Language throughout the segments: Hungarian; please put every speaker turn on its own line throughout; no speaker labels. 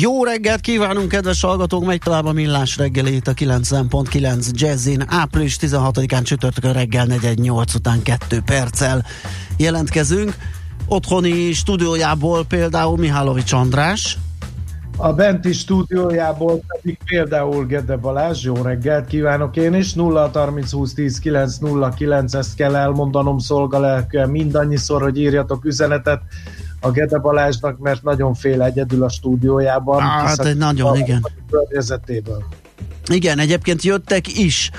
Jó reggelt kívánunk, kedves hallgatók! Megy tovább a millás reggelét a 90.9 Jazzin. Április 16-án csütörtökön reggel 418 után 2 perccel jelentkezünk. Otthoni stúdiójából például Mihálovics András.
A benti stúdiójából pedig például Gede Balázs, jó reggelt kívánok én is, 0 30 20 10 9 0 9, ezt kell elmondanom szolgalelkűen mindannyiszor, hogy írjatok üzenetet a Gede Balázsnak, mert nagyon fél egyedül a stúdiójában.
Á, hát egy nagyon, igen.
környezetéből.
Igen, egyébként jöttek is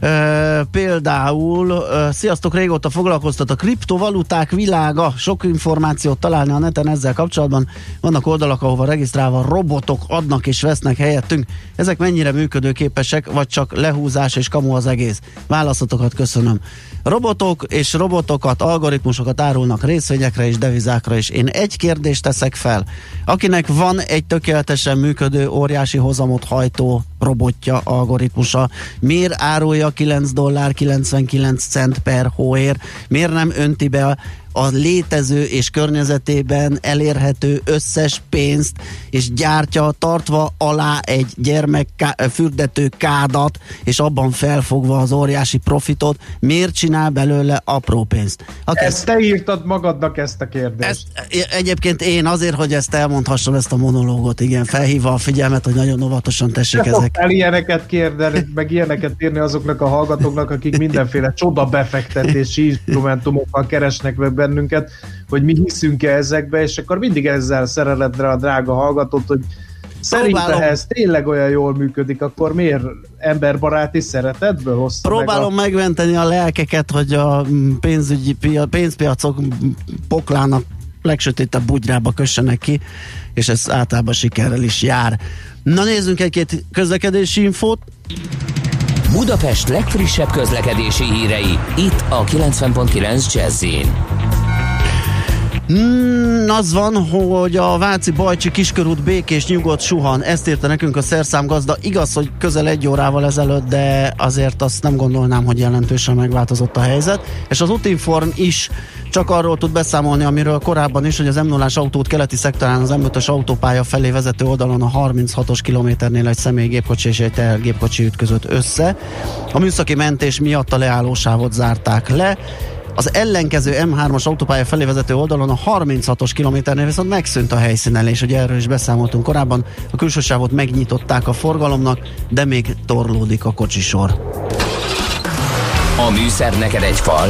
Uh, például, uh, sziasztok, régóta foglalkoztat a kriptovaluták világa, sok információt találni a neten ezzel kapcsolatban. Vannak oldalak, ahova regisztrálva robotok adnak és vesznek helyettünk. Ezek mennyire működőképesek, vagy csak lehúzás és kamu az egész? Válaszatokat köszönöm. Robotok és robotokat, algoritmusokat árulnak részvényekre és devizákra is. Én egy kérdést teszek fel. Akinek van egy tökéletesen működő, óriási hozamot hajtó robotja, algoritmusa, miért árulja 9 dollár 99 cent per hóér? Miért nem önti be a létező és környezetében elérhető összes pénzt, és gyártja tartva alá egy gyermek fürdető kádat, és abban felfogva az óriási profitot, miért csinál belőle apró pénzt?
Aki ezt te írtad magadnak ezt a kérdést.
Ezt, egyébként én azért, hogy ezt elmondhassam, ezt a monológot, igen, felhívva a figyelmet, hogy nagyon óvatosan tessék
Te
ezek.
El ilyeneket kérdeni, meg ilyeneket írni azoknak a hallgatóknak, akik mindenféle csoda befektetési instrumentumokkal keresnek meg bennünket, hogy mi hiszünk-e ezekbe, és akkor mindig ezzel szereledre a drága hallgatót, hogy Szerintem ez tényleg olyan jól működik, akkor miért emberbaráti szeretetből hozta
Próbálom
meg
a... megmenteni a lelkeket, hogy a pénzügyi pia, pénzpiacok poklának legsötétebb bugyrába kössenek ki, és ez általában sikerrel is jár. Na nézzünk egy-két közlekedési infót.
Budapest legfrissebb közlekedési hírei, itt a 90.9 jazz
Mm, az van, hogy a Váci Bajcsi kiskörút békés, nyugodt, suhan. Ezt írta nekünk a szerszámgazda. Igaz, hogy közel egy órával ezelőtt, de azért azt nem gondolnám, hogy jelentősen megváltozott a helyzet. És az Utinform is csak arról tud beszámolni, amiről korábban is, hogy az m 0 autót keleti szektorán az M5-ös autópálya felé vezető oldalon a 36-os kilométernél egy személygépkocsi és egy tehergépkocsi ütközött össze. A műszaki mentés miatt a leállósávot zárták le. Az ellenkező M3-as autópálya felé vezető oldalon a 36-os kilométernél viszont megszűnt a helyszínelés, hogy erről is beszámoltunk korábban. A külső sávot megnyitották a forgalomnak, de még torlódik a kocsisor.
A műszer neked egy fal,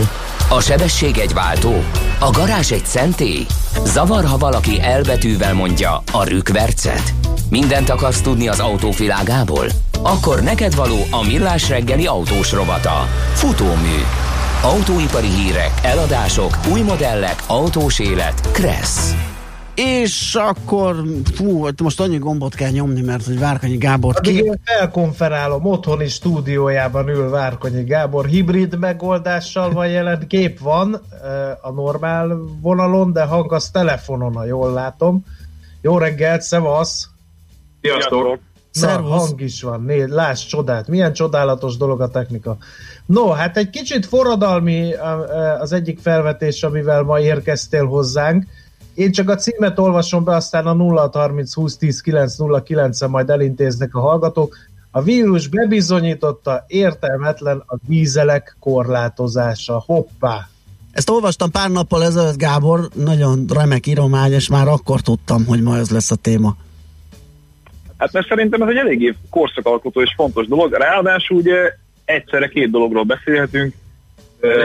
a sebesség egy váltó, a garázs egy szentély. Zavar, ha valaki elbetűvel mondja a rükvercet. Mindent akarsz tudni az autóvilágából? Akkor neked való a millás reggeli autós rovata. Futómű Autóipari hírek, eladások, új modellek, autós élet. Kressz.
És akkor, fú, most annyi gombot kell nyomni, mert hogy Várkanyi Gábor
ki... Én felkonferálom, otthoni stúdiójában ül Várkanyi Gábor, hibrid megoldással van jelen, kép van a normál vonalon, de hang az telefonon, ha jól látom. Jó reggelt, szevasz!
Sziasztok!
Na, hang is van, nézd, láss csodát, milyen csodálatos dolog a technika. No, hát egy kicsit forradalmi az egyik felvetés, amivel ma érkeztél hozzánk. Én csak a címet olvasom be, aztán a 0 30 20 10 9 0 9 majd elintéznek a hallgatók. A vírus bebizonyította értelmetlen a vízelek korlátozása. Hoppá!
Ezt olvastam pár nappal ezelőtt, Gábor, nagyon remek íromány, és már akkor tudtam, hogy ma ez lesz a téma.
Hát mert szerintem ez egy eléggé korszakalkotó és fontos dolog. Ráadásul ugye egyszerre két dologról beszélhetünk.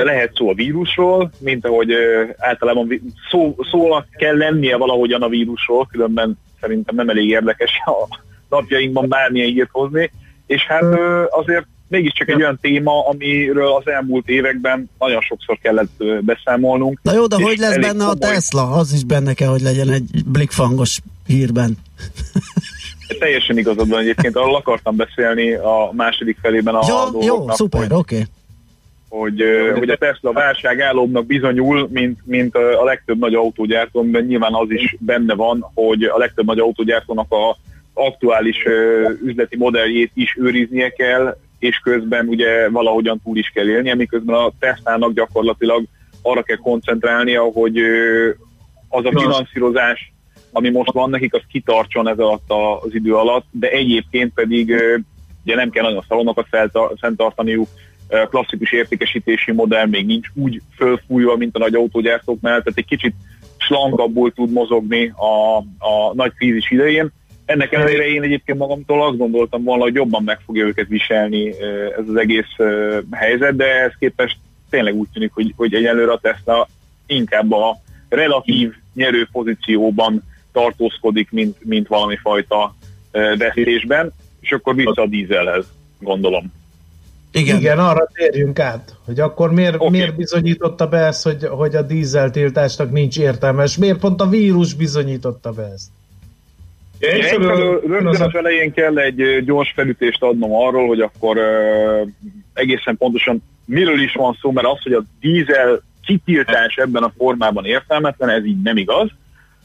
Lehet szó a vírusról, mint ahogy általában szó, szónak kell lennie valahogyan a vírusról, különben szerintem nem elég érdekes a napjainkban bármilyen írt hozni. És hát azért mégiscsak egy olyan téma, amiről az elmúlt években nagyon sokszor kellett beszámolnunk.
Na jó, de hogy lesz benne komoly... a Tesla? Az is benne kell, hogy legyen egy blikfangos hírben.
Teljesen igazad van egyébként, arról akartam beszélni a második felében a dolgoknak.
Jó, szuper, oké. Okay.
hogy, hogy a Tesla válságállóbbnak bizonyul, mint, mint a legtöbb nagy autógyártó, mert nyilván az is benne van, hogy a legtöbb nagy autógyártónak a aktuális üzleti modelljét is őriznie kell, és közben ugye valahogyan túl is kell élnie, miközben a Tesla-nak gyakorlatilag arra kell koncentrálnia, hogy az a finanszírozás, ami most van nekik, az kitartson ez alatt az idő alatt, de egyébként pedig ugye nem kell nagyon szalonokat fenntartaniuk, klasszikus értékesítési modell még nincs úgy fölfújva, mint a nagy autógyártóknál, tehát egy kicsit slankabbul tud mozogni a, a nagy krízis idején. Ennek ellenére én egyébként magamtól azt gondoltam volna, hogy jobban meg fogja őket viselni ez az egész helyzet, de ehhez képest tényleg úgy tűnik, hogy, hogy egyelőre a Tesla inkább a relatív nyerő pozícióban tartózkodik, mint, mint valami fajta veszítésben, és akkor vissza a dízelhez, gondolom.
Igen. Igen, arra térjünk át, hogy akkor miért, okay. miért bizonyította be ezt, hogy, hogy a dízeltiltásnak nincs értelme, és miért pont a vírus bizonyította be ezt?
Egyszerűen rögtön az elején kell egy gyors felütést adnom arról, hogy akkor uh, egészen pontosan miről is van szó, mert az, hogy a dízel kitiltás ebben a formában értelmetlen, ez így nem igaz.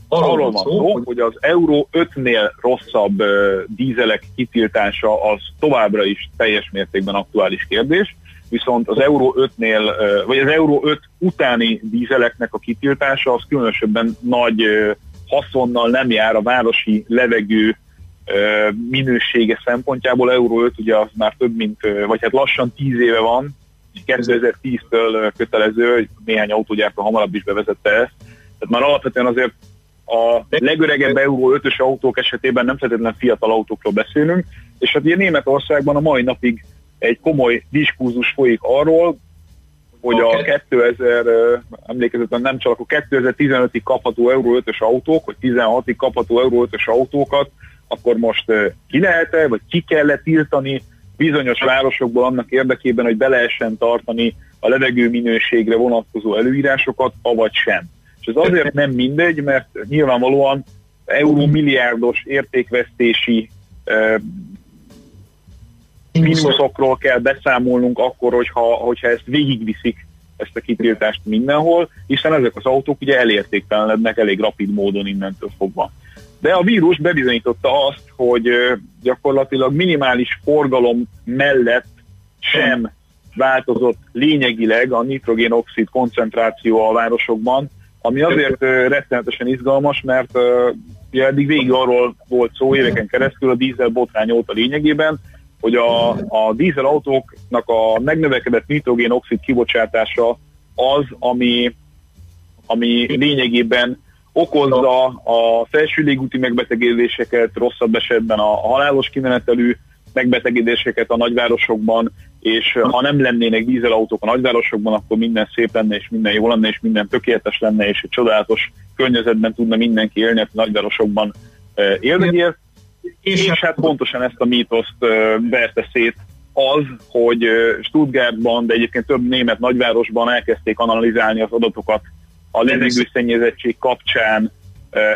Arról van szó, hogy az Euró 5-nél rosszabb uh, dízelek kitiltása az továbbra is teljes mértékben aktuális kérdés, viszont az Euró 5-nél, uh, vagy az Euró 5 utáni dízeleknek a kitiltása az különösebben nagy uh, haszonnal nem jár a városi levegő minősége szempontjából. Euró 5 ugye az már több mint, vagy hát lassan 10 éve van, 2010-től kötelező, néhány autógyártó hamarabb is bevezette ezt. Tehát már alapvetően azért a legöregebb Euró 5-ös autók esetében nem feltétlenül fiatal autókról beszélünk, és hát ugye Németországban a mai napig egy komoly diskurzus folyik arról, hogy a 2000, emlékezetem nem csak, a 2015-ig kapható Euró 5-ös autók, vagy 16-ig kapható Euró 5-ös autókat, akkor most ki lehet-e, vagy ki kell tiltani bizonyos városokból annak érdekében, hogy be lehessen tartani a levegő minőségre vonatkozó előírásokat, avagy sem. És ez azért nem mindegy, mert nyilvánvalóan euró milliárdos értékvesztési eh, mínuszokról kell beszámolnunk akkor, hogyha, hogyha ezt végigviszik ezt a kitiltást mindenhol, hiszen ezek az autók ugye elértéktelenednek elég rapid módon innentől fogva. De a vírus bebizonyította azt, hogy gyakorlatilag minimális forgalom mellett sem változott lényegileg a nitrogénoxid koncentráció a városokban, ami azért rettenetesen izgalmas, mert ugye eddig végig arról volt szó éveken keresztül a dízel botrány óta lényegében, hogy a, a dízel autóknak a megnövekedett nitrogénoxid kibocsátása az, ami, ami lényegében okozza a felső légúti megbetegedéseket, rosszabb esetben a halálos kimenetelű megbetegedéseket a nagyvárosokban, és ha nem lennének dízelautók a nagyvárosokban, akkor minden szép lenne, és minden jó lenne, és minden tökéletes lenne, és egy csodálatos környezetben tudna mindenki élni, a nagyvárosokban éldegél. És, és hát pontosan ezt a mítoszt verte szét az, hogy Stuttgartban, de egyébként több német nagyvárosban elkezdték analizálni az adatokat a levegőszennyezettség kapcsán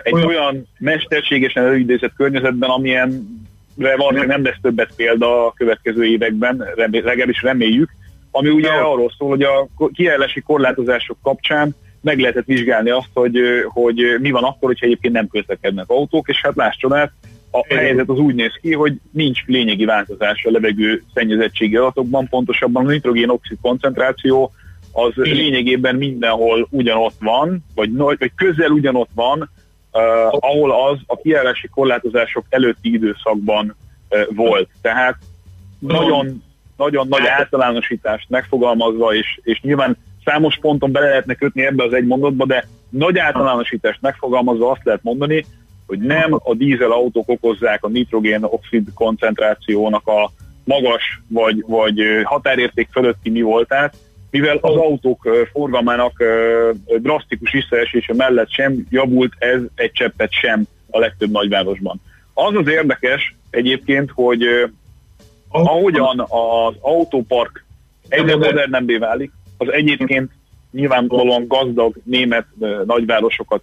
egy olyan, olyan mesterségesen előidézett környezetben, amilyen valószínűleg nem lesz többet példa a következő években, legalábbis reméljük, ami ugye arról szól, hogy a kiállási korlátozások kapcsán meg lehetett vizsgálni azt, hogy, hogy mi van akkor, hogyha egyébként nem közlekednek autók, és hát láss csodát, a helyzet az úgy néz ki, hogy nincs lényegi változás a levegő szennyezettségi adatokban, pontosabban a nitrogén-oxid koncentráció az lényegében mindenhol ugyanott van, vagy, vagy közel ugyanott van, uh, ahol az a kiállási korlátozások előtti időszakban uh, volt. Tehát nagyon, nagyon nagy általánosítást megfogalmazva, és, és nyilván számos ponton bele lehetne kötni ebbe az egy mondatba, de nagy általánosítást megfogalmazva azt lehet mondani, hogy nem a dízel autók okozzák a nitrogén-oxid koncentrációnak a magas vagy, vagy határérték fölötti mi voltát, mivel az autók forgalmának drasztikus visszaesése mellett sem javult ez egy cseppet sem a legtöbb nagyvárosban. Az az érdekes egyébként, hogy ahogyan az autópark egyre modernebbé válik, az egyébként nyilvánvalóan gazdag német nagyvárosokat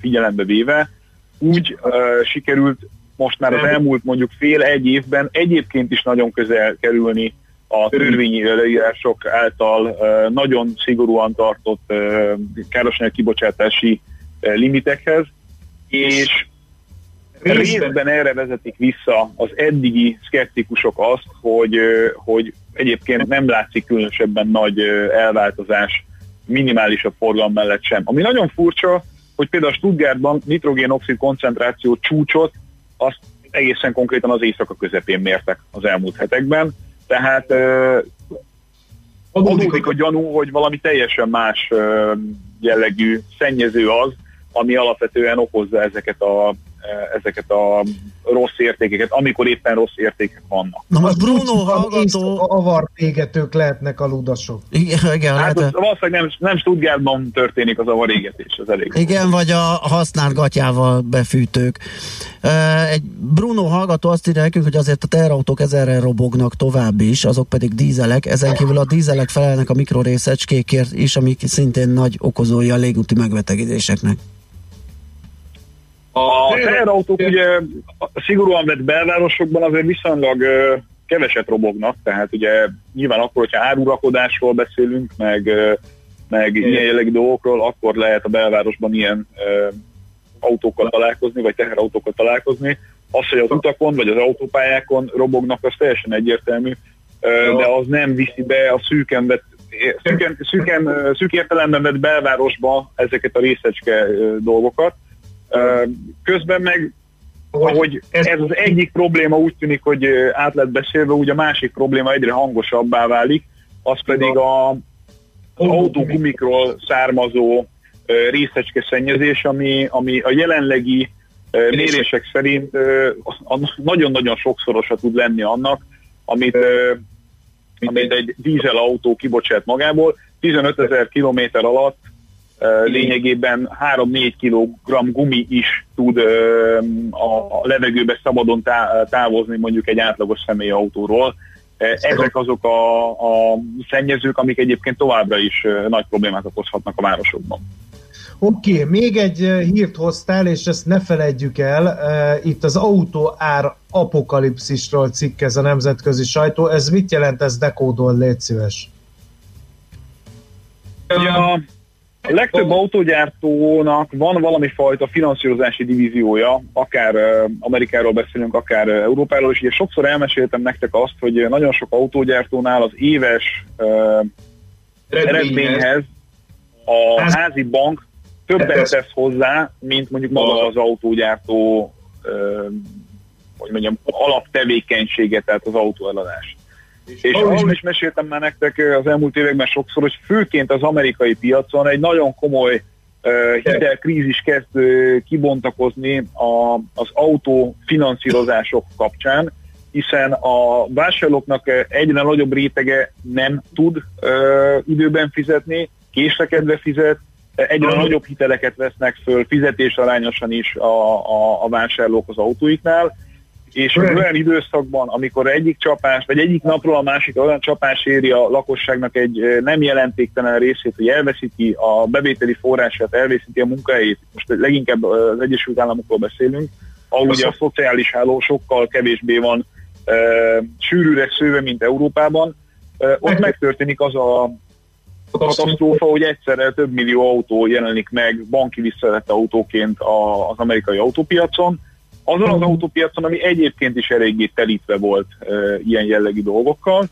figyelembe véve, úgy sikerült most már az elmúlt mondjuk fél-egy évben egyébként is nagyon közel kerülni a törvényi leírások által nagyon szigorúan tartott károsanyag kibocsátási limitekhez, és részben erre vezetik vissza az eddigi szkeptikusok azt, hogy, hogy egyébként nem látszik különösebben nagy elváltozás minimálisabb forgalom mellett sem. Ami nagyon furcsa, hogy például a Stuttgartban nitrogénoxid koncentráció csúcsot azt egészen konkrétan az éjszaka közepén mértek az elmúlt hetekben, tehát adódik a gyanú, hogy valami teljesen más jellegű szennyező az, ami alapvetően okozza ezeket a ezeket a rossz értékeket, amikor éppen rossz értékek vannak.
Na most Bruno hallgató...
Avartégetők lehetnek a ludasok.
Igen, igen
hát lehet. valószínűleg nem, nem Stuttgartban történik az avarégetés, az elég.
Igen, vagy a használt gatyával befűtők. Egy Bruno hallgató azt írja nekünk, hogy azért a teherautók ezerre robognak tovább is, azok pedig dízelek, ezen kívül a dízelek felelnek a mikrorészecskékért is, amik szintén nagy okozói a légúti megbetegedéseknek.
A teherautók ugye szigorúan vett belvárosokban azért viszonylag keveset robognak, tehát ugye nyilván akkor, hogyha árurakodásról beszélünk, meg, meg ilyen jellegű dolgokról, akkor lehet a belvárosban ilyen autókkal találkozni, vagy teherautókkal találkozni. Az, hogy az utakon, vagy az autópályákon robognak, az teljesen egyértelmű, de az nem viszi be a szűken vett szűken, szűken, szűk értelemben vett belvárosba ezeket a részecske dolgokat. Közben meg, hogy ez az egyik probléma úgy tűnik, hogy át lett beszélve, úgy a másik probléma egyre hangosabbá válik, az pedig a, az autógumikról származó részecske szennyezés, ami, ami a jelenlegi mérések szerint nagyon-nagyon sokszorosa tud lenni annak, amit, amit egy dízelautó kibocsát magából. 15 ezer kilométer alatt lényegében 3-4 kg gumi is tud a levegőbe szabadon távozni mondjuk egy átlagos személyautóról. Ezek azok a, a szennyezők, amik egyébként továbbra is nagy problémát okozhatnak a városokban.
Oké, okay, még egy hírt hoztál, és ezt ne feledjük el, itt az autó ár apokalipszisról cikkez a nemzetközi sajtó. Ez mit jelent, ez dekódol, légy szíves.
Ja, a legtöbb autógyártónak van valami fajta finanszírozási divíziója, akár Amerikáról beszélünk, akár Európáról, és ugye sokszor elmeséltem nektek azt, hogy nagyon sok autógyártónál az éves uh, eredményhez. a házi bank többet tesz hozzá, mint mondjuk maga az autógyártó uh, hogy mondjam, alaptevékenysége, tehát az autóeladás. És ahol is meséltem már nektek az elmúlt években sokszor, hogy főként az amerikai piacon egy nagyon komoly uh, hitelkrízis kezd uh, kibontakozni a, az autó finanszírozások kapcsán, hiszen a vásárlóknak egyre nagyobb rétege nem tud uh, időben fizetni, késlekedve fizet, egyre nagyobb hiteleket vesznek föl fizetés arányosan is a, a, a vásárlók az autóiknál, és az olyan időszakban, amikor egyik csapás, vagy egyik napról a másik olyan csapás éri a lakosságnak egy nem jelentéktelen részét, hogy elveszíti a bevételi forrását, elveszíti a munkahelyét, most leginkább az Egyesült Államokról beszélünk, ahol ugye a szociális háló sokkal kevésbé van e, sűrűre szőve, mint Európában, e, ott megtörténik az a katasztrófa, hogy egyszerre több millió autó jelenik meg banki visszavett autóként az amerikai autópiacon, azon az autópiacon, ami egyébként is eléggé telítve volt e, ilyen jellegű dolgokkal,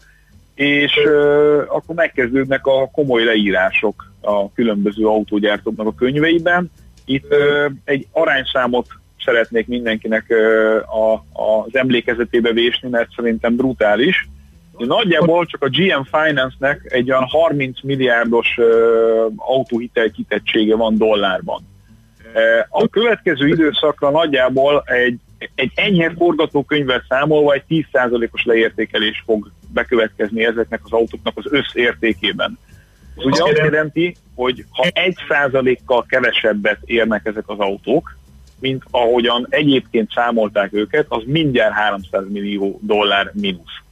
és e, akkor megkezdődnek a komoly leírások a különböző autógyártóknak a könyveiben. Itt e, egy arányszámot szeretnék mindenkinek e, a, az emlékezetébe vésni, mert szerintem brutális. Nagyjából csak a GM Finance-nek egy olyan 30 milliárdos e, autóhitel kitettsége van dollárban. A következő időszakra nagyjából egy, egy enyhe forgatókönyvvel számolva egy 10%-os leértékelés fog bekövetkezni ezeknek az autóknak az összértékében. Ez ugye azt jelenti, hogy ha 1%-kal kevesebbet érnek ezek az autók, mint ahogyan egyébként számolták őket, az mindjárt 300 millió dollár mínusz.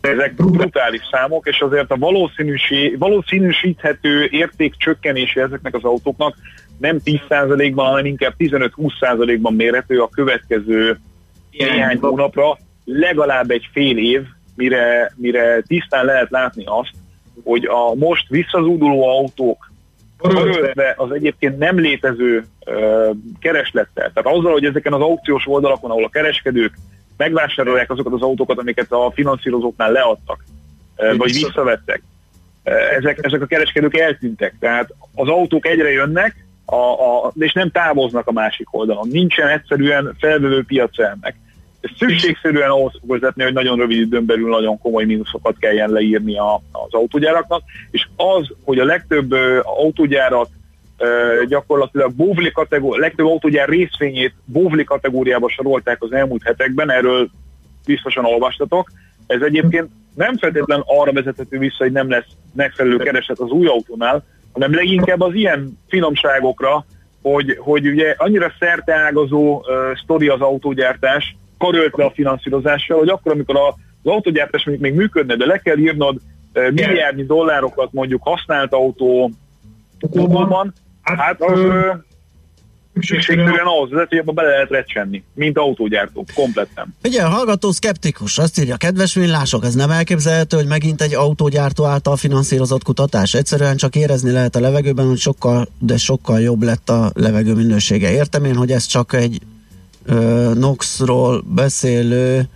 Ezek brutális számok, és azért a valószínűsíthető érték csökkenése ezeknek az autóknak nem 10%-ban, hanem inkább 15-20%-ban mérhető a következő néhány hónapra, legalább egy fél év mire, mire tisztán lehet látni azt, hogy a most visszazúduló autók körülve az egyébként nem létező uh, kereslettel. Tehát azzal, hogy ezeken az aukciós oldalakon, ahol a kereskedők megvásárolják azokat az autókat, amiket a finanszírozóknál leadtak, uh, vagy visszavettek, ezek, ezek a kereskedők eltűntek. Tehát az autók egyre jönnek, a, a, és nem távoznak a másik oldalon. Nincsen egyszerűen felvevő piac ennek. Ez szükségszerűen ahhoz fog vezetni, hogy nagyon rövid időn belül nagyon komoly mínuszokat kelljen leírni a, az autógyáraknak, és az, hogy a legtöbb uh, autógyárat uh, gyakorlatilag bóvli kategóri, legtöbb autógyár részvényét bóvli kategóriába sorolták az elmúlt hetekben, erről biztosan olvastatok. Ez egyébként nem feltétlen arra vezethető vissza, hogy nem lesz megfelelő kereset az új autónál, hanem leginkább az ilyen finomságokra, hogy, hogy ugye annyira szerteágazó uh, sztori az autógyártás, karöltve a finanszírozással, hogy akkor, amikor a, az autógyártás mondjuk még működne, de le kell írnod uh, milliárdnyi dollárokat mondjuk használt autó van, hát az uh, szükségszerűen ahhoz vezet, hogy abba bele lehet recsenni, mint autógyártók, kompletten.
Ugye, a hallgató szkeptikus, azt írja, kedves villások, ez nem elképzelhető, hogy megint egy autógyártó által finanszírozott kutatás. Egyszerűen csak érezni lehet a levegőben, hogy sokkal, de sokkal jobb lett a levegő minősége. Értem én, hogy ez csak egy ö, NOx-ról beszélő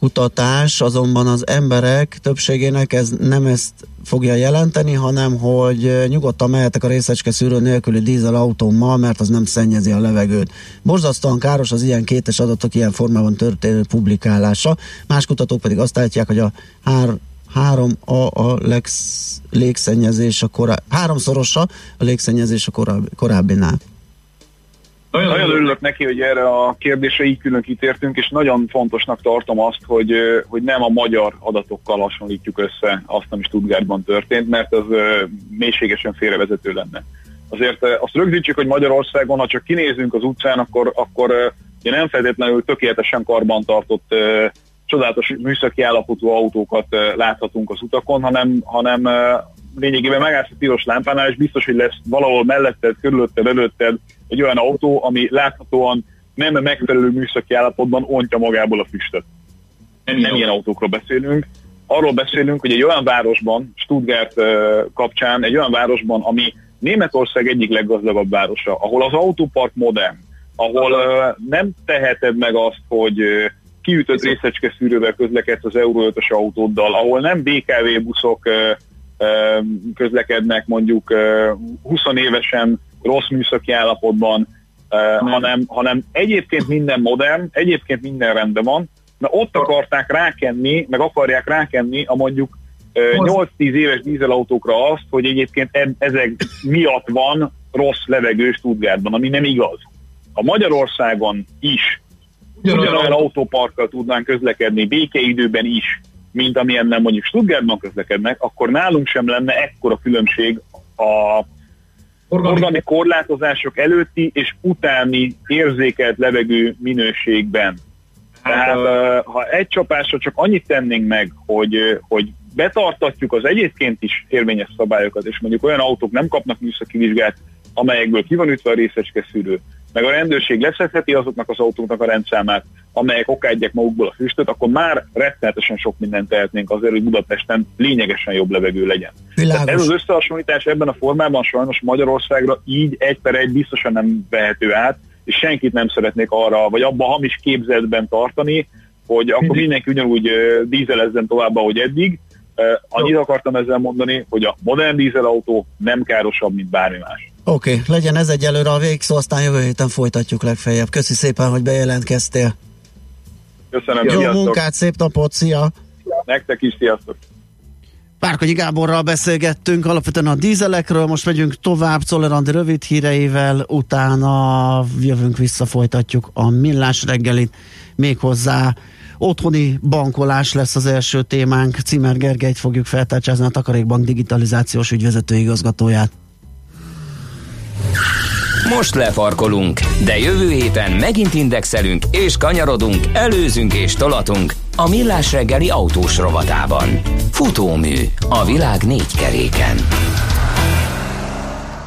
kutatás, azonban az emberek többségének ez nem ezt fogja jelenteni, hanem hogy nyugodtan mehetek a részecske szűrő nélküli dízel autómmal, mert az nem szennyezi a levegőt. Borzasztóan káros az ilyen kétes adatok ilyen formában történő publikálása. Más kutatók pedig azt állítják, hogy a hár, három a, a legsz, légszennyezés a korábbi, háromszorosa a légszennyezés a korábbi, korábbinál.
Nagyon, nagyon örülök neki, hogy erre a kérdésre így külön kitértünk, és nagyon fontosnak tartom azt, hogy, hogy nem a magyar adatokkal hasonlítjuk össze azt, ami Stuttgartban történt, mert az mélységesen félrevezető lenne. Azért azt rögzítsük, hogy Magyarországon, ha csak kinézünk az utcán, akkor, akkor ugye nem feltétlenül tökéletesen karbantartott csodálatos műszaki állapotú autókat láthatunk az utakon, hanem, hanem lényegében megállsz a piros lámpánál, és biztos, hogy lesz valahol melletted, körülötted, előtted egy olyan autó, ami láthatóan nem megfelelő műszaki állapotban ontja magából a füstöt. Nem, nem ilyen autókról beszélünk. Arról beszélünk, hogy egy olyan városban, Stuttgart kapcsán, egy olyan városban, ami Németország egyik leggazdagabb városa, ahol az autópark modern, ahol nem teheted meg azt, hogy kiütött részecske szűrővel közlekedsz az Euro 5-ös autóddal, ahol nem BKV buszok közlekednek mondjuk 20 évesen rossz műszaki állapotban, hanem, hanem egyébként minden modern, egyébként minden rendben van, mert ott akarták rákenni, meg akarják rákenni a mondjuk 8-10 éves dízelautókra azt, hogy egyébként ezek miatt van rossz levegő Stuttgartban, ami nem igaz. A Magyarországon is ugyanolyan autóparkkal tudnánk közlekedni békeidőben is, mint amilyennel mondjuk Stuttgartban közlekednek, akkor nálunk sem lenne ekkora különbség a forgalmi korlátozások előtti és utáni érzékelt levegő minőségben. Tehát ha egy csapásra csak annyit tennénk meg, hogy, hogy betartatjuk az egyébként is érvényes szabályokat, és mondjuk olyan autók nem kapnak műszaki vizsgát, amelyekből ki van ütve a részecske szűrő, meg a rendőrség leszedheti azoknak az autóknak a rendszámát, amelyek okádják magukból a füstöt, akkor már rettenetesen sok mindent tehetnénk azért, hogy Budapesten lényegesen jobb levegő legyen. Ez az összehasonlítás ebben a formában sajnos Magyarországra így egy per egy biztosan nem vehető át, és senkit nem szeretnék arra, vagy abban hamis képzetben tartani, hogy akkor mindenki ugyanúgy dízelezzen tovább, ahogy eddig. Annyit akartam ezzel mondani, hogy a modern dízelautó nem károsabb, mint bármi más.
Oké, okay, legyen ez egyelőre a végszó, aztán jövő héten folytatjuk legfeljebb. Köszi szépen, hogy bejelentkeztél.
Köszönöm,
Jó sziasztok. munkát, szép napot, szia!
Nektek is, sziasztok!
Párkonyi Gáborral beszélgettünk alapvetően a dízelekről, most megyünk tovább Czoller rövid híreivel, utána jövünk vissza, folytatjuk a millás reggelit, méghozzá otthoni bankolás lesz az első témánk, Cimer Gergelyt fogjuk feltárcsázni a Takarékbank digitalizációs ügyvezető igazgatóját.
Most lefarkolunk, de jövő héten megint indexelünk és kanyarodunk, előzünk és tolatunk a Millás reggeli autós rovatában. Futómű a világ négy keréken.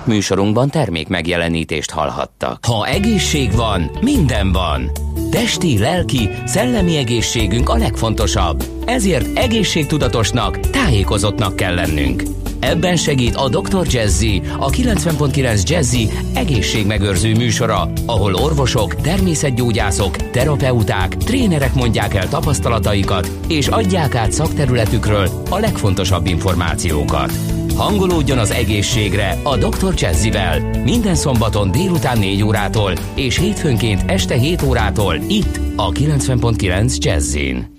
Műsorunkban termék megjelenítést hallhattak. Ha egészség van, minden van. Testi, lelki, szellemi egészségünk a legfontosabb. Ezért egészségtudatosnak, tájékozottnak kell lennünk. Ebben segít a Dr. Jazzy, a 90.9 Jazzy egészségmegőrző műsora, ahol orvosok, természetgyógyászok, terapeuták, trénerek mondják el tapasztalataikat, és adják át szakterületükről a legfontosabb információkat. Hangolódjon az egészségre a Dr. Jazzivel minden szombaton délután 4 órától és hétfőnként este 7 órától itt a 90.9 Jazzin.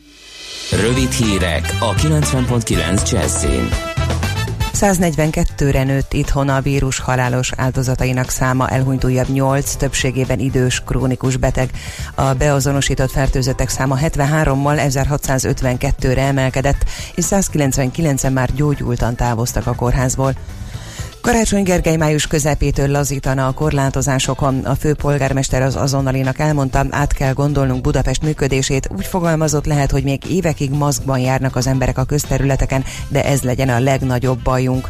Rövid hírek a 90.9 Jazzin.
142-re nőtt itthon a vírus halálos áldozatainak száma, elhunyt újabb 8, többségében idős, krónikus beteg. A beazonosított fertőzöttek száma 73-mal 1652-re emelkedett, és 199-en már gyógyultan távoztak a kórházból. Karácsony Gergely május közepétől lazítana a korlátozásokon. A főpolgármester az azonnalinak elmondta, át kell gondolnunk Budapest működését. Úgy fogalmazott lehet, hogy még évekig maszkban járnak az emberek a közterületeken, de ez legyen a legnagyobb bajunk.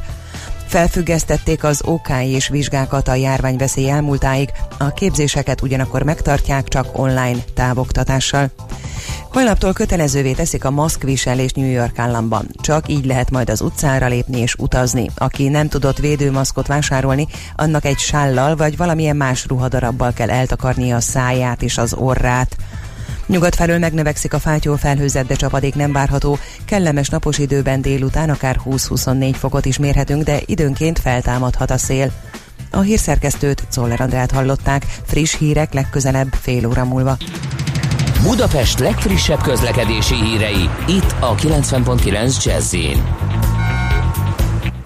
Felfüggesztették az OK és vizsgákat a járványveszély elmúltáig, a képzéseket ugyanakkor megtartják csak online távoktatással. Holnaptól kötelezővé teszik a maszkviselés New York államban. Csak így lehet majd az utcára lépni és utazni. Aki nem tudott védőmaszkot vásárolni, annak egy sállal vagy valamilyen más ruhadarabbal kell eltakarnia a száját és az orrát. Nyugat felől megnövekszik a fátyó felhőzet, de csapadék nem várható. Kellemes napos időben délután akár 20-24 fokot is mérhetünk, de időnként feltámadhat a szél. A hírszerkesztőt Czoller Andrát hallották, friss hírek legközelebb fél óra múlva.
Budapest legfrissebb közlekedési hírei, itt a 90.9 jazz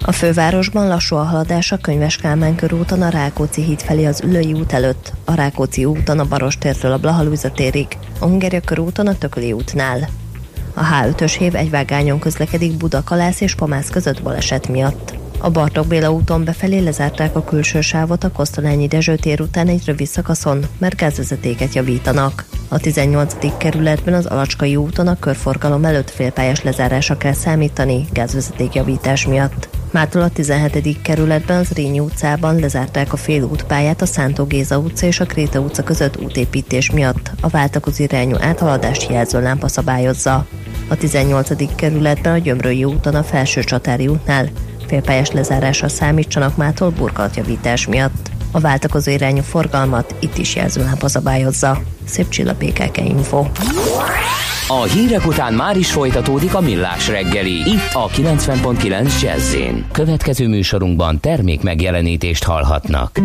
a fővárosban lassú a haladás a Könyves Kálmán körúton a Rákóczi híd felé az Ülői út előtt, a Rákóczi úton a Barostértől a Blahalújza térig, a Hungária körúton a Tököli útnál. A H5-ös hév egy vágányon közlekedik Budakalász és Pamász között baleset miatt. A Bartók Béla úton befelé lezárták a külső sávot a Kosztolányi Dezső tér után egy rövid szakaszon, mert gázvezetéket javítanak. A 18. kerületben az Alacskai úton a körforgalom előtt félpályás lezárásra kell számítani gázvezeték javítás miatt. Mától a 17. kerületben az Rényi utcában lezárták a félútpályát a Szántó Géza utca és a Kréta utca között útépítés miatt. A váltakozó irányú áthaladás jelző lámpa szabályozza. A 18. kerületben a Gyömrői úton a Felső Csatári útnál félpályás lezárásra számítsanak mától burkolatjavítás miatt. A váltakozó irányú forgalmat itt is jelzőlámpa szabályozza. Szép csilla PKK Info.
A hírek után már is folytatódik a millás reggeli. Itt a 90.9 jazz Következő műsorunkban termék megjelenítést hallhatnak.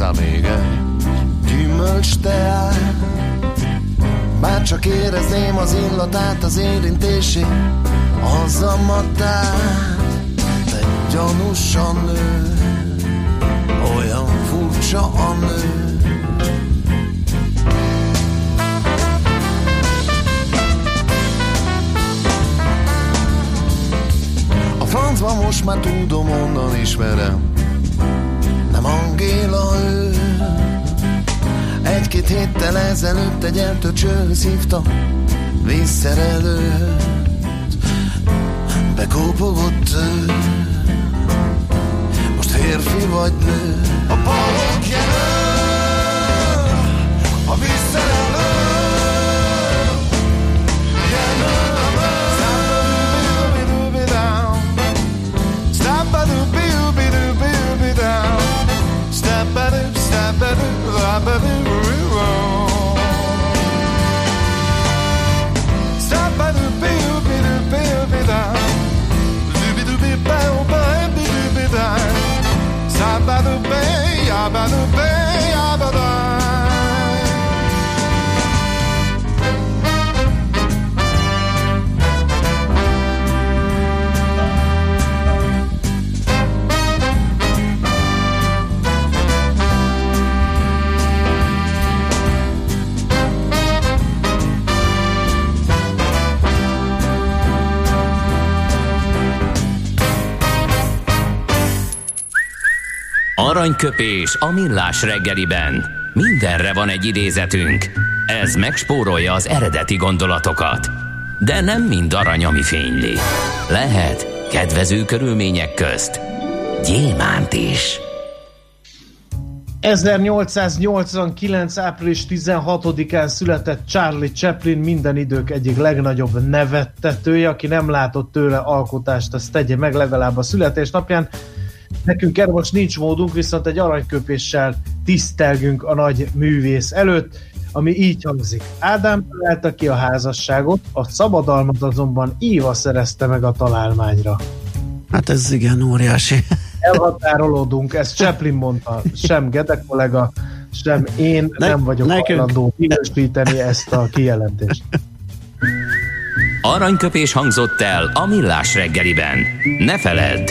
Hozzá még egy gyümölcs teát. Bár csak érezném az illatát, az érintését, az a matát. Te gyanúsan nő, olyan furcsa a nő. A francban most már tudom, onnan ismerem, nem Angéla ő. Egy-két héttel ezelőtt egy eltöcsőhöz hívta vízszerelőt. Bekópogott ő, most férfi vagy nő. A balok jelöl, by the bay.
Aranyköpés a millás reggeliben. Mindenre van egy idézetünk. Ez megspórolja az eredeti gondolatokat. De nem mind arany, ami fényli. Lehet kedvező körülmények közt gyémánt is.
1889. április 16-án született Charlie Chaplin, minden idők egyik legnagyobb nevettetője, aki nem látott tőle alkotást, azt tegye meg legalább a születésnapján. Nekünk erre most nincs módunk, viszont egy aranyköpéssel tisztelgünk a nagy művész előtt, ami így hangzik. Ádám találta ki a házasságot, a szabadalmat azonban Éva szerezte meg a találmányra.
Hát ez igen óriási.
Elhatárolódunk, ezt Chaplin mondta, sem Gede kollega, sem én
Ne-
nem vagyok
nekünk-
hajlandó minősíteni ezt a kijelentést.
Aranyköpés hangzott el a millás reggeliben. Ne feledd,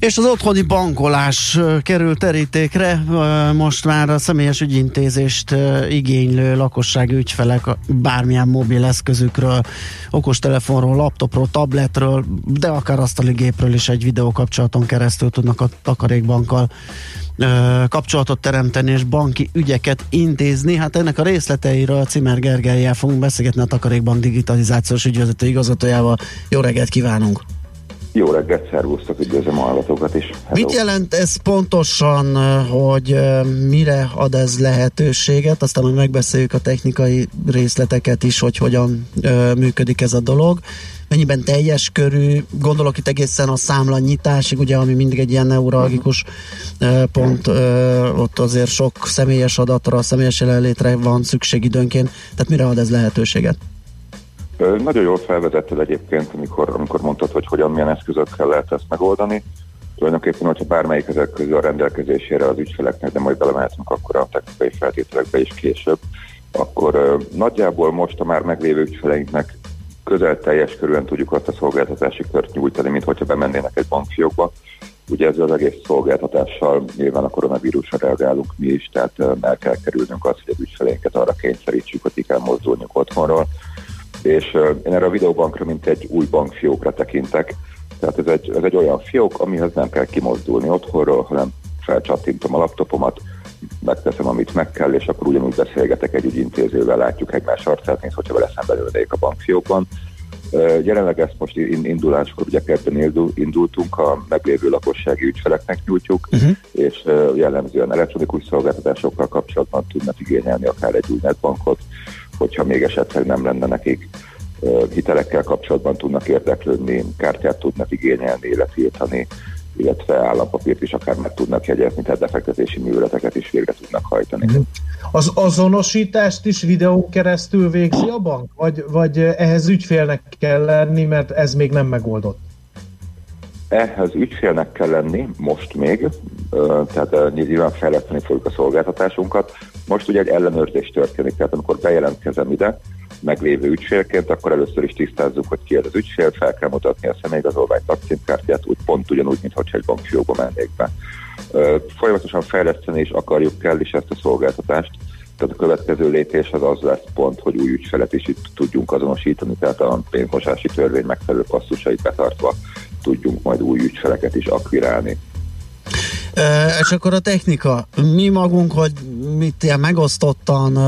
És az otthoni bankolás ö, került terítékre, most már a személyes ügyintézést igénylő lakossági ügyfelek bármilyen mobil eszközükről, okostelefonról, laptopról, tabletről, de akár asztali gépről is egy videókapcsolaton keresztül tudnak a takarékbankkal kapcsolatot teremteni és banki ügyeket intézni. Hát ennek a részleteiről Cimer Gergelyel fogunk beszélgetni a Takarékbank digitalizációs ügyvezető igazgatójával. Jó reggelt kívánunk!
Jó reggelt, szervusztok, üdvözlöm a hallgatókat is. Hello.
Mit jelent ez pontosan, hogy mire ad ez lehetőséget? Aztán majd megbeszéljük a technikai részleteket is, hogy hogyan működik ez a dolog. Mennyiben teljes körű, gondolok itt egészen a számla nyitásig, ugye, ami mindig egy ilyen neuralgikus ö, pont, ott azért sok személyes adatra, személyes jelenlétre van szükség időnként. Tehát mire ad ez lehetőséget?
Nagyon jól felvezetted egyébként, amikor, amikor mondtad, hogy hogyan, milyen eszközökkel lehet ezt megoldani. Tulajdonképpen, hogyha bármelyik ezek közül a rendelkezésére az ügyfeleknek, de majd belemehetünk akkor a technikai feltételekbe is később, akkor nagyjából most a már meglévő ügyfeleinknek közel teljes körülön tudjuk azt a szolgáltatási kört nyújtani, mint hogyha bemennének egy bankfiókba. Ugye ezzel az egész szolgáltatással nyilván a koronavírusra reagálunk mi is, tehát el kell kerülnünk azt, hogy az ügyfeleinket arra kényszerítsük, hogy ki kell mozdulniuk otthonról, és én erre a videóbankra, mint egy új bankfiókra tekintek. Tehát ez egy, ez egy olyan fiók, amihez nem kell kimozdulni otthonról, hanem felcsattintom a laptopomat, megteszem, amit meg kell, és akkor ugyanúgy beszélgetek egy ügyintézővel, látjuk egymás arcát, mint hogyha vele szemben ülnék a bankfiókban. Jelenleg ezt most in- induláskor ugye kedden indul- indultunk, a meglévő lakossági ügyfeleknek nyújtjuk, uh-huh. és jellemzően elektronikus szolgáltatásokkal kapcsolatban tudnak igényelni akár egy új netbankot, hogyha még esetleg nem lenne nekik hitelekkel kapcsolatban tudnak érdeklődni, kártyát tudnak igényelni, illetve illetve állampapírt is akár meg tudnak jegyezni, tehát befektetési műveleteket is végre tudnak hajtani.
Az azonosítást is videón keresztül végzi a bank? Vagy, vagy ehhez ügyfélnek kell lenni, mert ez még nem megoldott?
Ehhez ügyfélnek kell lenni, most még, tehát nyilván fejleszteni fogjuk a szolgáltatásunkat. Most ugye egy ellenőrzés történik, tehát amikor bejelentkezem ide, meglévő ügyfélként, akkor először is tisztázzuk, hogy ki az ügyfél, fel kell mutatni a személyigazolványt, lakcímkártyát, úgy pont ugyanúgy, mintha egy bankfiókba mennék be. Folyamatosan fejleszteni is akarjuk kell is ezt a szolgáltatást, tehát a következő lépés az az lesz pont, hogy új ügyfelet is itt tudjunk azonosítani, tehát a pénzmosási törvény megfelelő passzusait betartva tudjunk majd új ügyfeleket is akvirálni.
És akkor a technika, mi magunk, hogy mit ilyen megosztottan,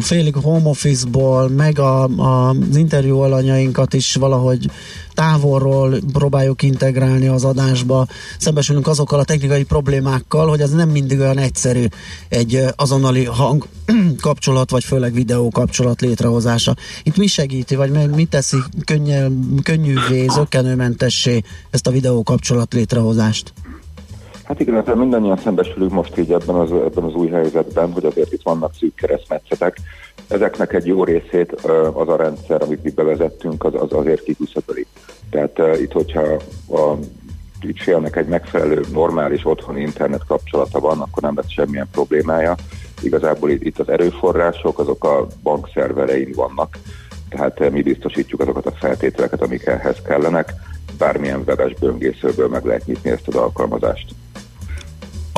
félig home office-ból, meg a, a, az interjú alanyainkat is valahogy távolról próbáljuk integrálni az adásba, szembesülünk azokkal a technikai problémákkal, hogy ez nem mindig olyan egyszerű egy azonnali hang kapcsolat, vagy főleg videó kapcsolat létrehozása. Itt mi segíti, vagy mi teszi könnyű, könnyűvé, zökkenőmentessé ezt a videó kapcsolat létrehozást?
Hát ezzel mindannyian szembesülünk most így ebben az, ebben az új helyzetben, hogy azért itt vannak szűk keresztmetszetek. Ezeknek egy jó részét az a rendszer, amit mi bevezettünk, az, az azért kiküszöböli. Tehát itt, hogyha a ügyfélnek egy megfelelő, normális otthoni internet kapcsolata van, akkor nem lesz semmilyen problémája. Igazából itt, az erőforrások, azok a bankszerverein vannak, tehát mi biztosítjuk azokat a feltételeket, amik ehhez kellenek. Bármilyen webes böngészőből meg lehet nyitni ezt az alkalmazást.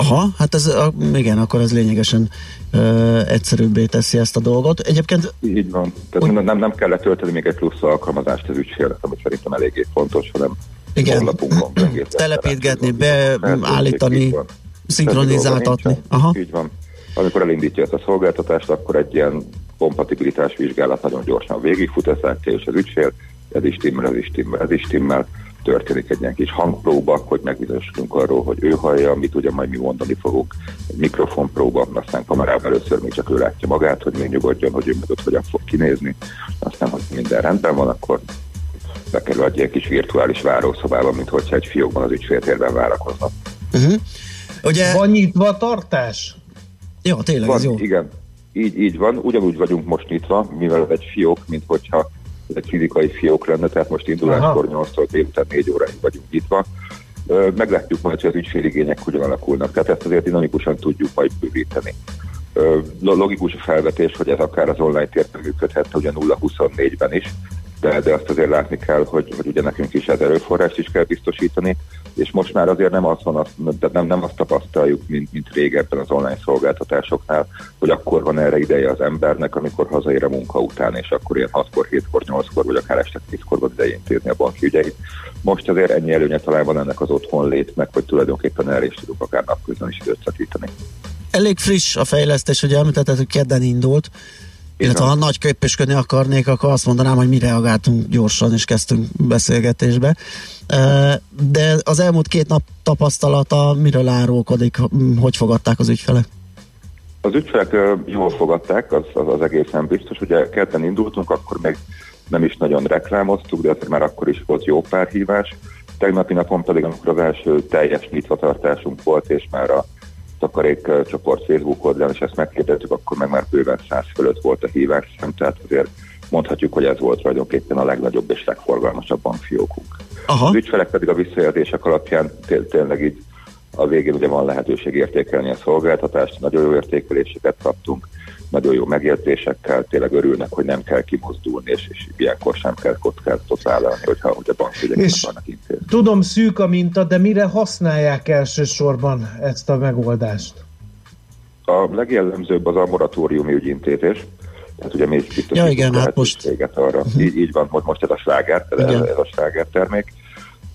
Aha, hát ez, a, igen, akkor ez lényegesen ö, egyszerűbbé teszi ezt a dolgot. Egyébként...
Így van. Tehát Úgy... nem, nem kellett tölteni még egy plusz alkalmazást az ügyfélnek, ami szerintem eléggé fontos, hanem
igen, telepítgetni, beállítani, szinkronizáltatni.
Aha. Így van. Amikor elindítja ezt a szolgáltatást, akkor egy ilyen kompatibilitás vizsgálat nagyon gyorsan végigfut, ez és az ügyfél, ez is timmel, ez is timmel, ez is timmel, történik egy ilyen kis hangpróba, hogy megbizonyosodunk arról, hogy ő hallja, amit ugye majd mi mondani fogunk, egy mikrofonpróba, aztán kamerában először még csak ő látja magát, hogy még nyugodjon, hogy ő meg ott hogyan fog kinézni, aztán, hogy minden rendben van, akkor bekerül egy ilyen kis virtuális várószobába, mint hogyha egy fiókban az ügyféltérben várakozna.
Uh-huh. Ugye...
Van nyitva a tartás?
Jó, tényleg,
van,
ez jó.
Igen, így, így van. Ugyanúgy vagyunk most nyitva, mivel egy fiók, mint hogyha egy fizikai fiók lenne, tehát most induláskor 8-tól délután 4 óráig vagyunk nyitva. Meglátjuk majd, hogy az ügyféligények hogyan alakulnak, tehát ezt azért dinamikusan tudjuk majd bővíteni. Logikus a felvetés, hogy ez akár az online térben működhet, ugye 0-24-ben is, de, de azt azért látni kell, hogy, hogy ugye nekünk is ez erőforrást is kell biztosítani, és most már azért nem azt, van, azt, nem, nem azt tapasztaljuk, mint, mint régebben az online szolgáltatásoknál, hogy akkor van erre ideje az embernek, amikor hazaér a munka után, és akkor ilyen 6-kor, 7-kor, 8-kor, vagy akár este 10-kor van idején intézni a banki ügyeit. Most azért ennyi előnye talán van ennek az otthon létnek, hogy tulajdonképpen erre is tudunk akár napközben is időt szakítani.
Elég friss a fejlesztés, ugye említetted, hogy kedden indult, illetve ha nagy köpösködni akarnék, akkor azt mondanám, hogy mi reagáltunk gyorsan, és kezdtünk beszélgetésbe. De az elmúlt két nap tapasztalata miről árulkodik? Hogy fogadták az ügyfelek?
Az ügyfelek jól fogadták, az, az, az egészen biztos. Ugye kedden indultunk, akkor még nem is nagyon reklámoztuk, de azért már akkor is volt jó pár hívás. Tegnapi napon pedig, amikor az első teljes nyitvatartásunk volt, és már a takarék csoport Facebook oldalán, és ezt megkérdeztük, akkor meg már bőven száz fölött volt a hívás szem, tehát azért mondhatjuk, hogy ez volt tulajdonképpen a legnagyobb és legforgalmasabb bankfiókunk. Aha. Az ügyfelek pedig a visszajelzések alapján tényleg így a végén ugye van lehetőség értékelni a szolgáltatást, nagyon jó értékeléseket kaptunk, nagyon jó megjegyzésekkel, tényleg örülnek, hogy nem kell kimozdulni, és, és ilyenkor sem kell kockázatot vállalni, hogyha hogy a bankügyek vannak intézni.
Tudom, szűk a minta, de mire használják elsősorban ezt a megoldást?
A legjellemzőbb az a moratóriumi ügyintézés, tehát ugye mi is
ja, igen, hát most...
arra. Így, így van, most ez a sláger, ez, ez a sláger termék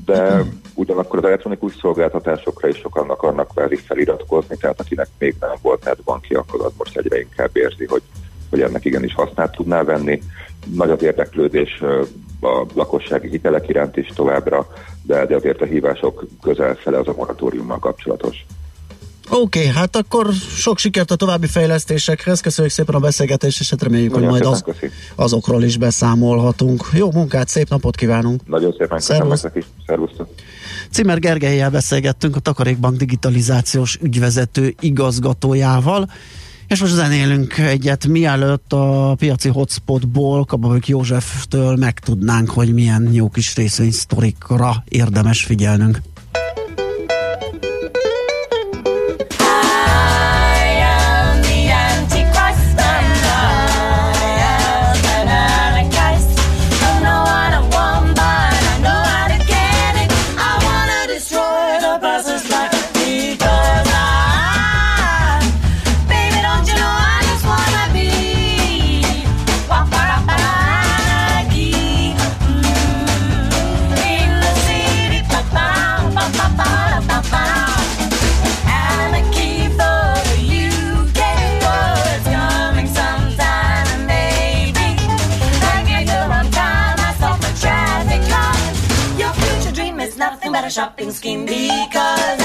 de ugyanakkor az elektronikus szolgáltatásokra is sokan akarnak kvázi feliratkozni, tehát akinek még nem volt net banki, akkor az most egyre inkább érzi, hogy, hogy ennek igenis hasznát tudná venni. Nagy az érdeklődés a lakossági hitelek iránt is továbbra, de azért a hívások közel fele az a moratóriummal kapcsolatos.
Oké, okay, hát akkor sok sikert a további fejlesztésekhez, köszönjük szépen a beszélgetést, és hát reméljük, Nagyon hogy majd az, azokról is beszámolhatunk. Jó munkát, szép napot kívánunk!
Nagyon szépen köszönöm nektek szervusztok!
Cimer Gergelyel beszélgettünk a Takarékbank digitalizációs ügyvezető igazgatójával, És most zenélünk egyet, mielőtt a piaci hotspotból Kababik Józseftől megtudnánk, hogy milyen jó kis részvénysztorikra érdemes figyelnünk.
A shopping scheme because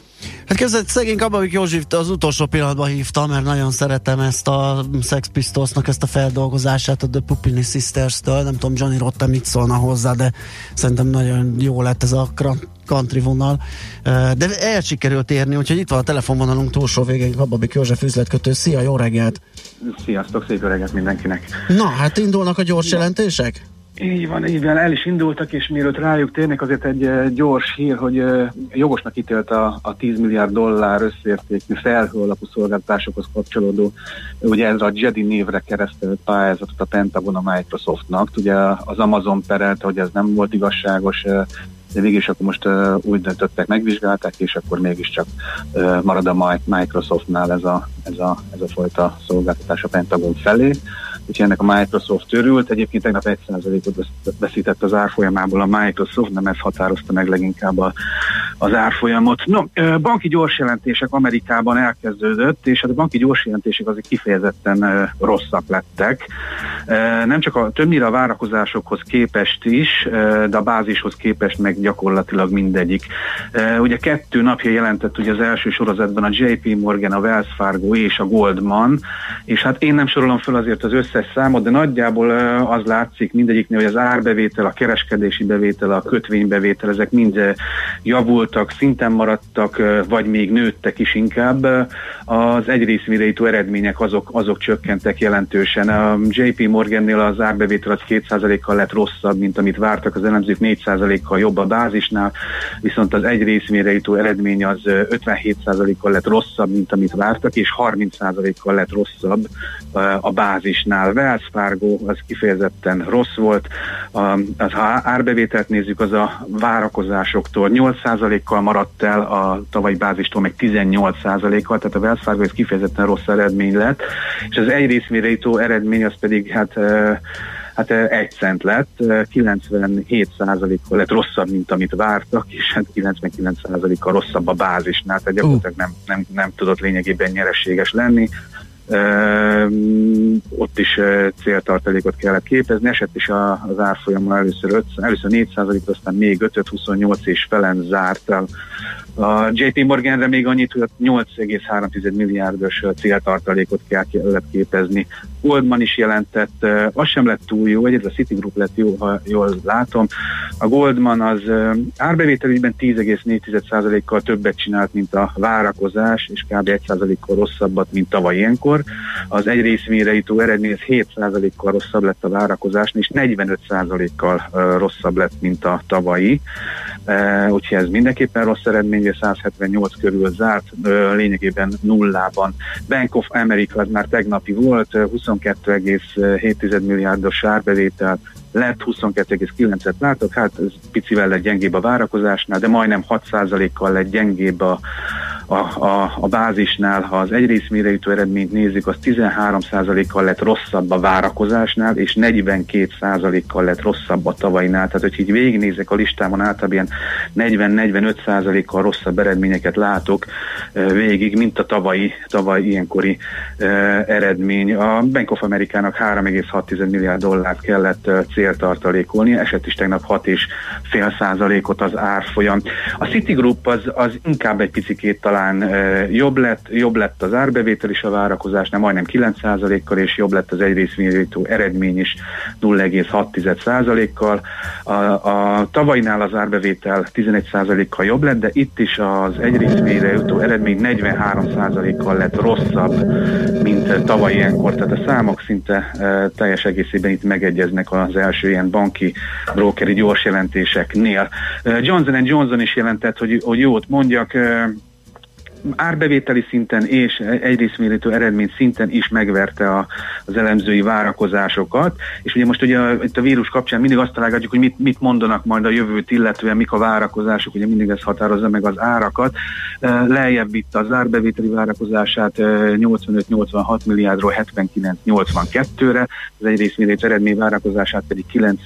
Hát kezdett szegény Kabavik Józsif az utolsó pillanatban hívta, mert nagyon szeretem ezt a Sex Pistolsnak ezt a feldolgozását a The Pupini Sisters-től. Nem tudom, Johnny Rotten mit szólna hozzá, de szerintem nagyon jó lett ez a country vonal. De el sikerült érni, úgyhogy itt van a telefonvonalunk túlsó végén Kababik József üzletkötő. Szia, jó reggelt!
Sziasztok, szép öreget mindenkinek!
Na, hát indulnak a gyors jelentések?
Így van, így van, el is indultak, és mielőtt rájuk térnek, azért egy eh, gyors hír, hogy eh, jogosnak ítélt a, a 10 milliárd dollár összértékű felhő alapú szolgáltatásokhoz kapcsolódó, ugye ez a JEDI névre keresztelt pályázatot a Pentagon a Microsoftnak. Ugye az Amazon perelte, hogy ez nem volt igazságos, eh, de végig akkor most uh, úgy döntöttek, megvizsgálták, és akkor mégiscsak uh, marad a Mi- Microsoftnál ez a, ez, a, ez a fajta szolgáltatás a Pentagon felé. Úgyhogy ennek a Microsoft örült. Egyébként tegnap 1%-ot vesz- veszített az árfolyamából a Microsoft, nem ez határozta meg leginkább a, az árfolyamot. No, banki gyorsjelentések Amerikában elkezdődött, és hát a banki gyorsjelentések azért kifejezetten rosszak lettek. Nem csak a többnyire a várakozásokhoz képest is, de a bázishoz képest meg gyakorlatilag mindegyik. Ugye kettő napja jelentett ugye az első sorozatban a JP Morgan, a Wells Fargo és a Goldman, és hát én nem sorolom fel azért az összes számot, de nagyjából az látszik mindegyiknél, hogy az árbevétel, a kereskedési bevétel, a kötvénybevétel, ezek mind javultak, szinten maradtak, vagy még nőttek is inkább. Az egyrészvérejtő eredmények azok, azok csökkentek jelentősen. A JP Morgannél az árbevétel az 2%-kal lett rosszabb, mint amit vártak, az elemzők 4%-kal jobb a bázisnál, viszont az egy részmére jutó eredmény az ö, 57%-kal lett rosszabb, mint amit vártak, és 30%-kal lett rosszabb a bázisnál. Wells Fargo az kifejezetten rossz volt, az, ha árbevételt nézzük, az a várakozásoktól 8%-kal maradt el, a tavalyi bázistól meg 18%-kal, tehát a Wells Fargo ez kifejezetten rossz eredmény lett, és az egy részmére jutó eredmény az pedig hát hát egy cent lett, ö, 97%-kal lett rosszabb, mint amit vártak, és hát 99%-kal rosszabb a bázisnál, tehát gyakorlatilag nem, nem, nem tudott lényegében nyereséges lenni. Ö, ott is ö, céltartalékot kellett képezni, esett is a, az árfolyamon először, 5, először 4% aztán még 5 28 és felen zárt el. A JP Morganre még annyit, hogy 8,3 milliárdos ö, céltartalékot kell, kellett képezni. Goldman is jelentett, ö, az sem lett túl jó, egyedül a Citigroup lett jó, ha jól látom. A Goldman az árbevételügyben 10,4%-kal többet csinált, mint a várakozás, és kb. 1%-kal rosszabbat, mint tavaly ilyenkor. Az egy részmére jutó eredmény az 7%-kal rosszabb lett a várakozásnál, és 45%-kal ö, rosszabb lett, mint a tavalyi. Úgyhogy ez mindenképpen rossz eredmény, ugye 178 körül zárt, lényegében nullában. Bank of America már tegnapi volt, uh, 22,7 milliárdos árbevétel, lett 22,9-et látok, hát ez picivel lett gyengébb a várakozásnál, de majdnem 6%-kal lett gyengébb a, a, a, a bázisnál, ha az egy részmére jutó eredményt nézzük, az 13%-kal lett rosszabb a várakozásnál, és 42%-kal lett rosszabb a tavainál. Tehát, hogy így végignézek a listámon, általában ilyen 40-45%-kal rosszabb eredményeket látok eh, végig, mint a tavalyi, tavaly ilyenkori eh, eredmény. A Bank of Amerikának 3,6 milliárd dollárt kellett eh, céltartalékolni, esett is tegnap 6,5 százalékot az árfolyam. A Citigroup az, az inkább egy picikét talán e, jobb lett, jobb lett az árbevétel is a várakozásnál, majdnem 9 százalékkal, és jobb lett az egyrészmérítő eredmény is 0,6 százalékkal. A, a tavainál az árbevétel 11 százalékkal jobb lett, de itt is az egyrészmére jutó eredmény 43 százalékkal lett rosszabb, mint tavaly ilyenkor, tehát a számok szinte teljes egészében itt megegyeznek az első ilyen banki brokeri gyors jelentéseknél. Johnson Johnson is jelentett, hogy, hogy jót mondjak, árbevételi szinten és egyrészmérítő eredmény szinten is megverte a, az elemzői várakozásokat, és ugye most ugye itt a vírus kapcsán mindig azt találgatjuk, hogy mit, mit mondanak majd a jövőt illetően, mik a várakozások, ugye mindig ez határozza meg az árakat. Lejjebb itt az árbevételi várakozását 85-86 milliárdról 79-82-re, az egyrészmérítő eredmény várakozását pedig 9,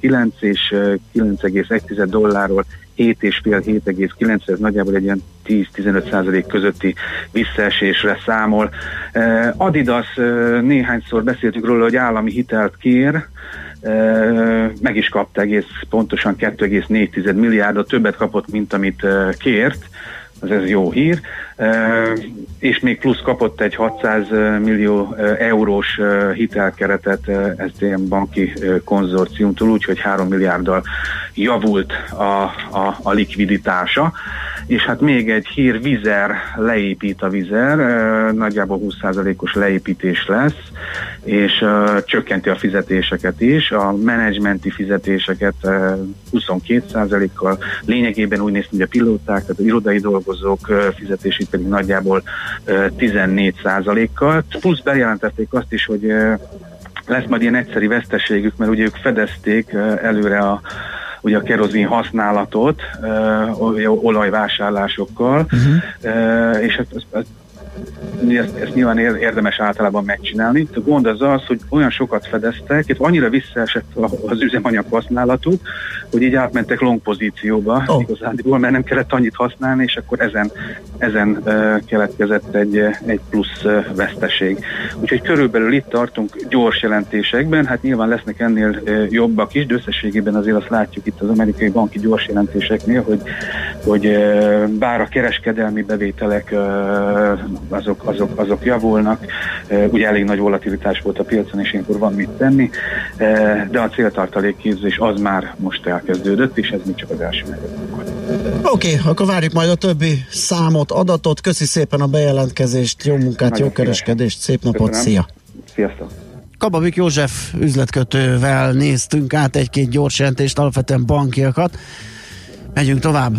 9 és 9,1 dollárról 7,5-7,9, ez nagyjából egy ilyen 10-15 százalék közötti visszaesésre számol. Adidas néhányszor beszéltünk róla, hogy állami hitelt kér, meg is kapta egész pontosan 2,4 milliárdot, többet kapott, mint amit kért, az ez jó hír, és még plusz kapott egy 600 millió eurós hitelkeretet ilyen banki konzorciumtól, úgyhogy 3 milliárddal javult a, a, a likviditása. És hát még egy hír, Vizer leépít a Vizer, nagyjából 20%-os leépítés lesz, és csökkenti a fizetéseket is, a menedzsmenti fizetéseket 22%-kal, lényegében úgy néz, hogy a pilóták, tehát az irodai dolgozók fizetését pedig nagyjából 14%-kal. Plusz bejelentették azt is, hogy lesz majd ilyen egyszeri veszteségük, mert ugye ők fedezték előre a ugye a kerozin használatot uh, olajvásárlásokkal, uh-huh. uh, és hát ezt, nyilván érdemes általában megcsinálni. A gond az az, hogy olyan sokat fedeztek, itt annyira visszaesett az üzemanyag használatuk, hogy így átmentek long pozícióba oh. igazándiból, mert nem kellett annyit használni, és akkor ezen, ezen keletkezett egy, egy plusz veszteség. Úgyhogy körülbelül itt tartunk gyors jelentésekben, hát nyilván lesznek ennél jobbak is, de összességében azért azt látjuk itt az amerikai banki gyors jelentéseknél, hogy, hogy bár a kereskedelmi bevételek azok, azok, azok javulnak. Ugye elég nagy volatilitás volt a piacon, és ilyenkor van mit tenni, de a céltartalék képzés az már most elkezdődött, és ez még csak az első
Oké, okay, akkor várjuk majd a többi számot, adatot. Köszi szépen a bejelentkezést, jó munkát, Nagyon jó kereskedést, szép napot,
Köszönöm.
szia!
Sziasztok!
Kababik József üzletkötővel néztünk át egy-két gyors jelentést, alapvetően bankiakat. Megyünk tovább.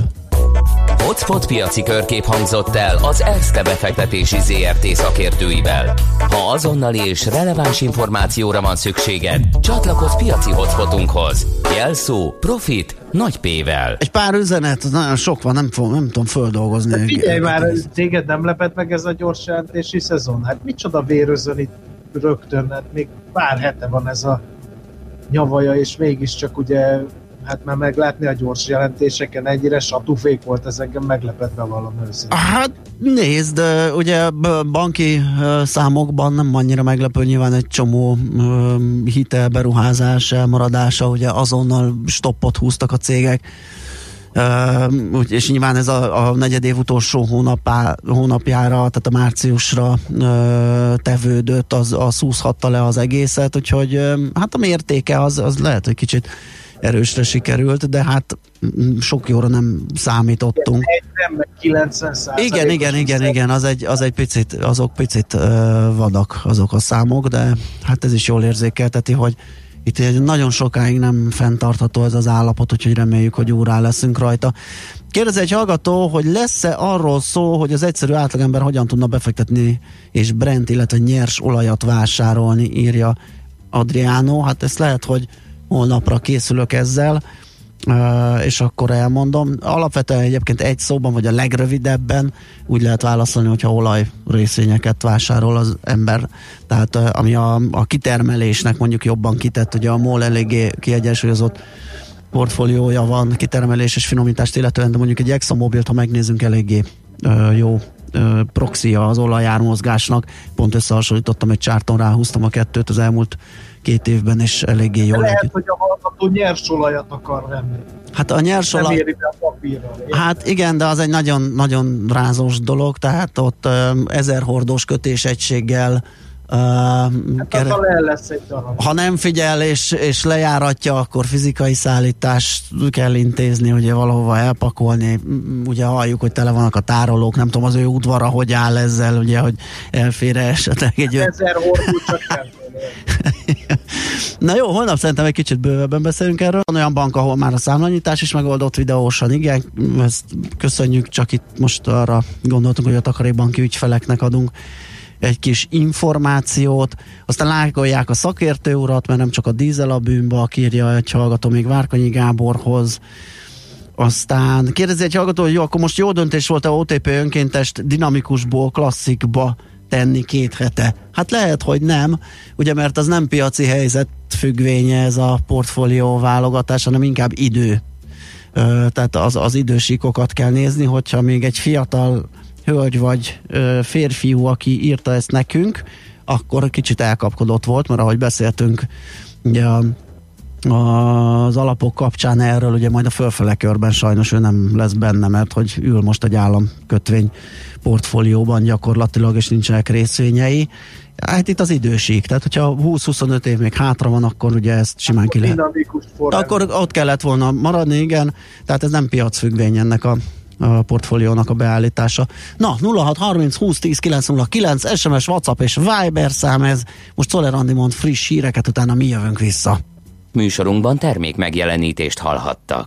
Hotspot piaci körkép hangzott el az ESZTE befektetési ZRT szakértőivel. Ha azonnali és releváns információra van szükséged, csatlakozz piaci hotspotunkhoz. Jelszó Profit nagy P-vel.
Egy pár üzenet, nagyon sok van, nem, fog, nem tudom földolgozni.
Hát figyelj már, téged nem lepett meg ez a gyors jelentési szezon? Hát micsoda vérözön itt rögtön, hát még pár hete van ez a nyavaja, és mégiscsak ugye hát már meglátni a gyors jelentéseken ennyire satufék volt, ez engem meglepett be valami őszintén.
Hát nézd, ugye banki számokban nem annyira meglepő, nyilván egy csomó ö, hitel, beruházás, elmaradása, ugye azonnal stoppot húztak a cégek, Uh, és nyilván ez a, a negyedév utolsó hónapá, hónapjára, tehát a márciusra uh, tevődött, az, az szúzhatta le az egészet, úgyhogy uh, hát a mértéke az, az lehet, hogy kicsit erősre sikerült, de hát sok jóra nem számítottunk.
Nem, meg 90
Igen, igen, igen, igen, az egy, az egy picit, azok picit uh, vadak azok a számok, de hát ez is jól érzékelteti, hogy itt egy nagyon sokáig nem fenntartható ez az állapot, úgyhogy reméljük, hogy órá leszünk rajta. Kérdez egy hallgató, hogy lesz-e arról szó, hogy az egyszerű átlagember hogyan tudna befektetni és Brent, illetve nyers olajat vásárolni, írja Adriano. Hát ezt lehet, hogy holnapra készülök ezzel, és akkor elmondom. Alapvetően egyébként egy szóban, vagy a legrövidebben úgy lehet válaszolni, hogyha olaj részvényeket vásárol az ember. Tehát ami a, a kitermelésnek mondjuk jobban kitett, ugye a MOL eléggé kiegyensúlyozott portfóliója van kitermelés és finomítást illetően, de mondjuk egy ExxonMobilt, ha megnézzünk, eléggé jó uh, proxia az olajármozgásnak. Pont összehasonlítottam egy csárton, ráhúztam a kettőt az elmúlt két évben, és eléggé jól
Lehet,
együtt.
hogy a hallgató nyers olajat akar venni.
Hát a nyers
Nem
olaj...
éri be a papírral.
Hát igen, de az egy nagyon, nagyon rázós dolog, tehát ott ezer hordós kötésegységgel uh,
Hát
kere-
lesz egy darab.
ha nem figyel és, és lejáratja, akkor fizikai szállítást kell intézni, ugye valahova elpakolni. Ugye halljuk, hogy tele vannak a tárolók, nem tudom, az ő udvara hogy áll ezzel, ugye, hogy elfére esetleg egy...
Ezer hordó csak.
Na jó, holnap szerintem egy kicsit bővebben beszélünk erről. Van olyan bank, ahol már a számlanyítás is megoldott videósan, igen, ezt köszönjük, csak itt most arra gondoltunk, hogy a takarékbanki ügyfeleknek adunk egy kis információt, aztán lájkolják a szakértő urat, mert nem csak a dízel a bűnbe, aki írja egy hallgató még Várkonyi Gáborhoz, aztán kérdezi egy hallgató, hogy jó, akkor most jó döntés volt a OTP önkéntest dinamikusból klasszikba tenni két hete. Hát lehet, hogy nem, ugye mert az nem piaci helyzet függvénye ez a portfólió válogatás, hanem inkább idő. Tehát az, az idősíkokat kell nézni, hogyha még egy fiatal hölgy vagy ö, férfiú, aki írta ezt nekünk, akkor kicsit elkapkodott volt, mert ahogy beszéltünk, ugye a az alapok kapcsán erről, ugye majd a fölfele körben sajnos ő nem lesz benne, mert hogy ül most egy államkötvény portfólióban gyakorlatilag, és nincsenek részvényei. Hát itt az idősík, tehát hogyha 20-25 év még hátra van, akkor ugye ezt simán ki lehet. Akkor ott kellett volna maradni, igen, tehát ez nem piacfüggvény ennek a a portfóliónak a beállítása. Na, 0630 20 10 909, SMS, WhatsApp és Viber szám ez. Most Szoller Andi mond friss híreket, utána mi jövünk vissza.
Műsorunkban termék megjelenítést hallhattak.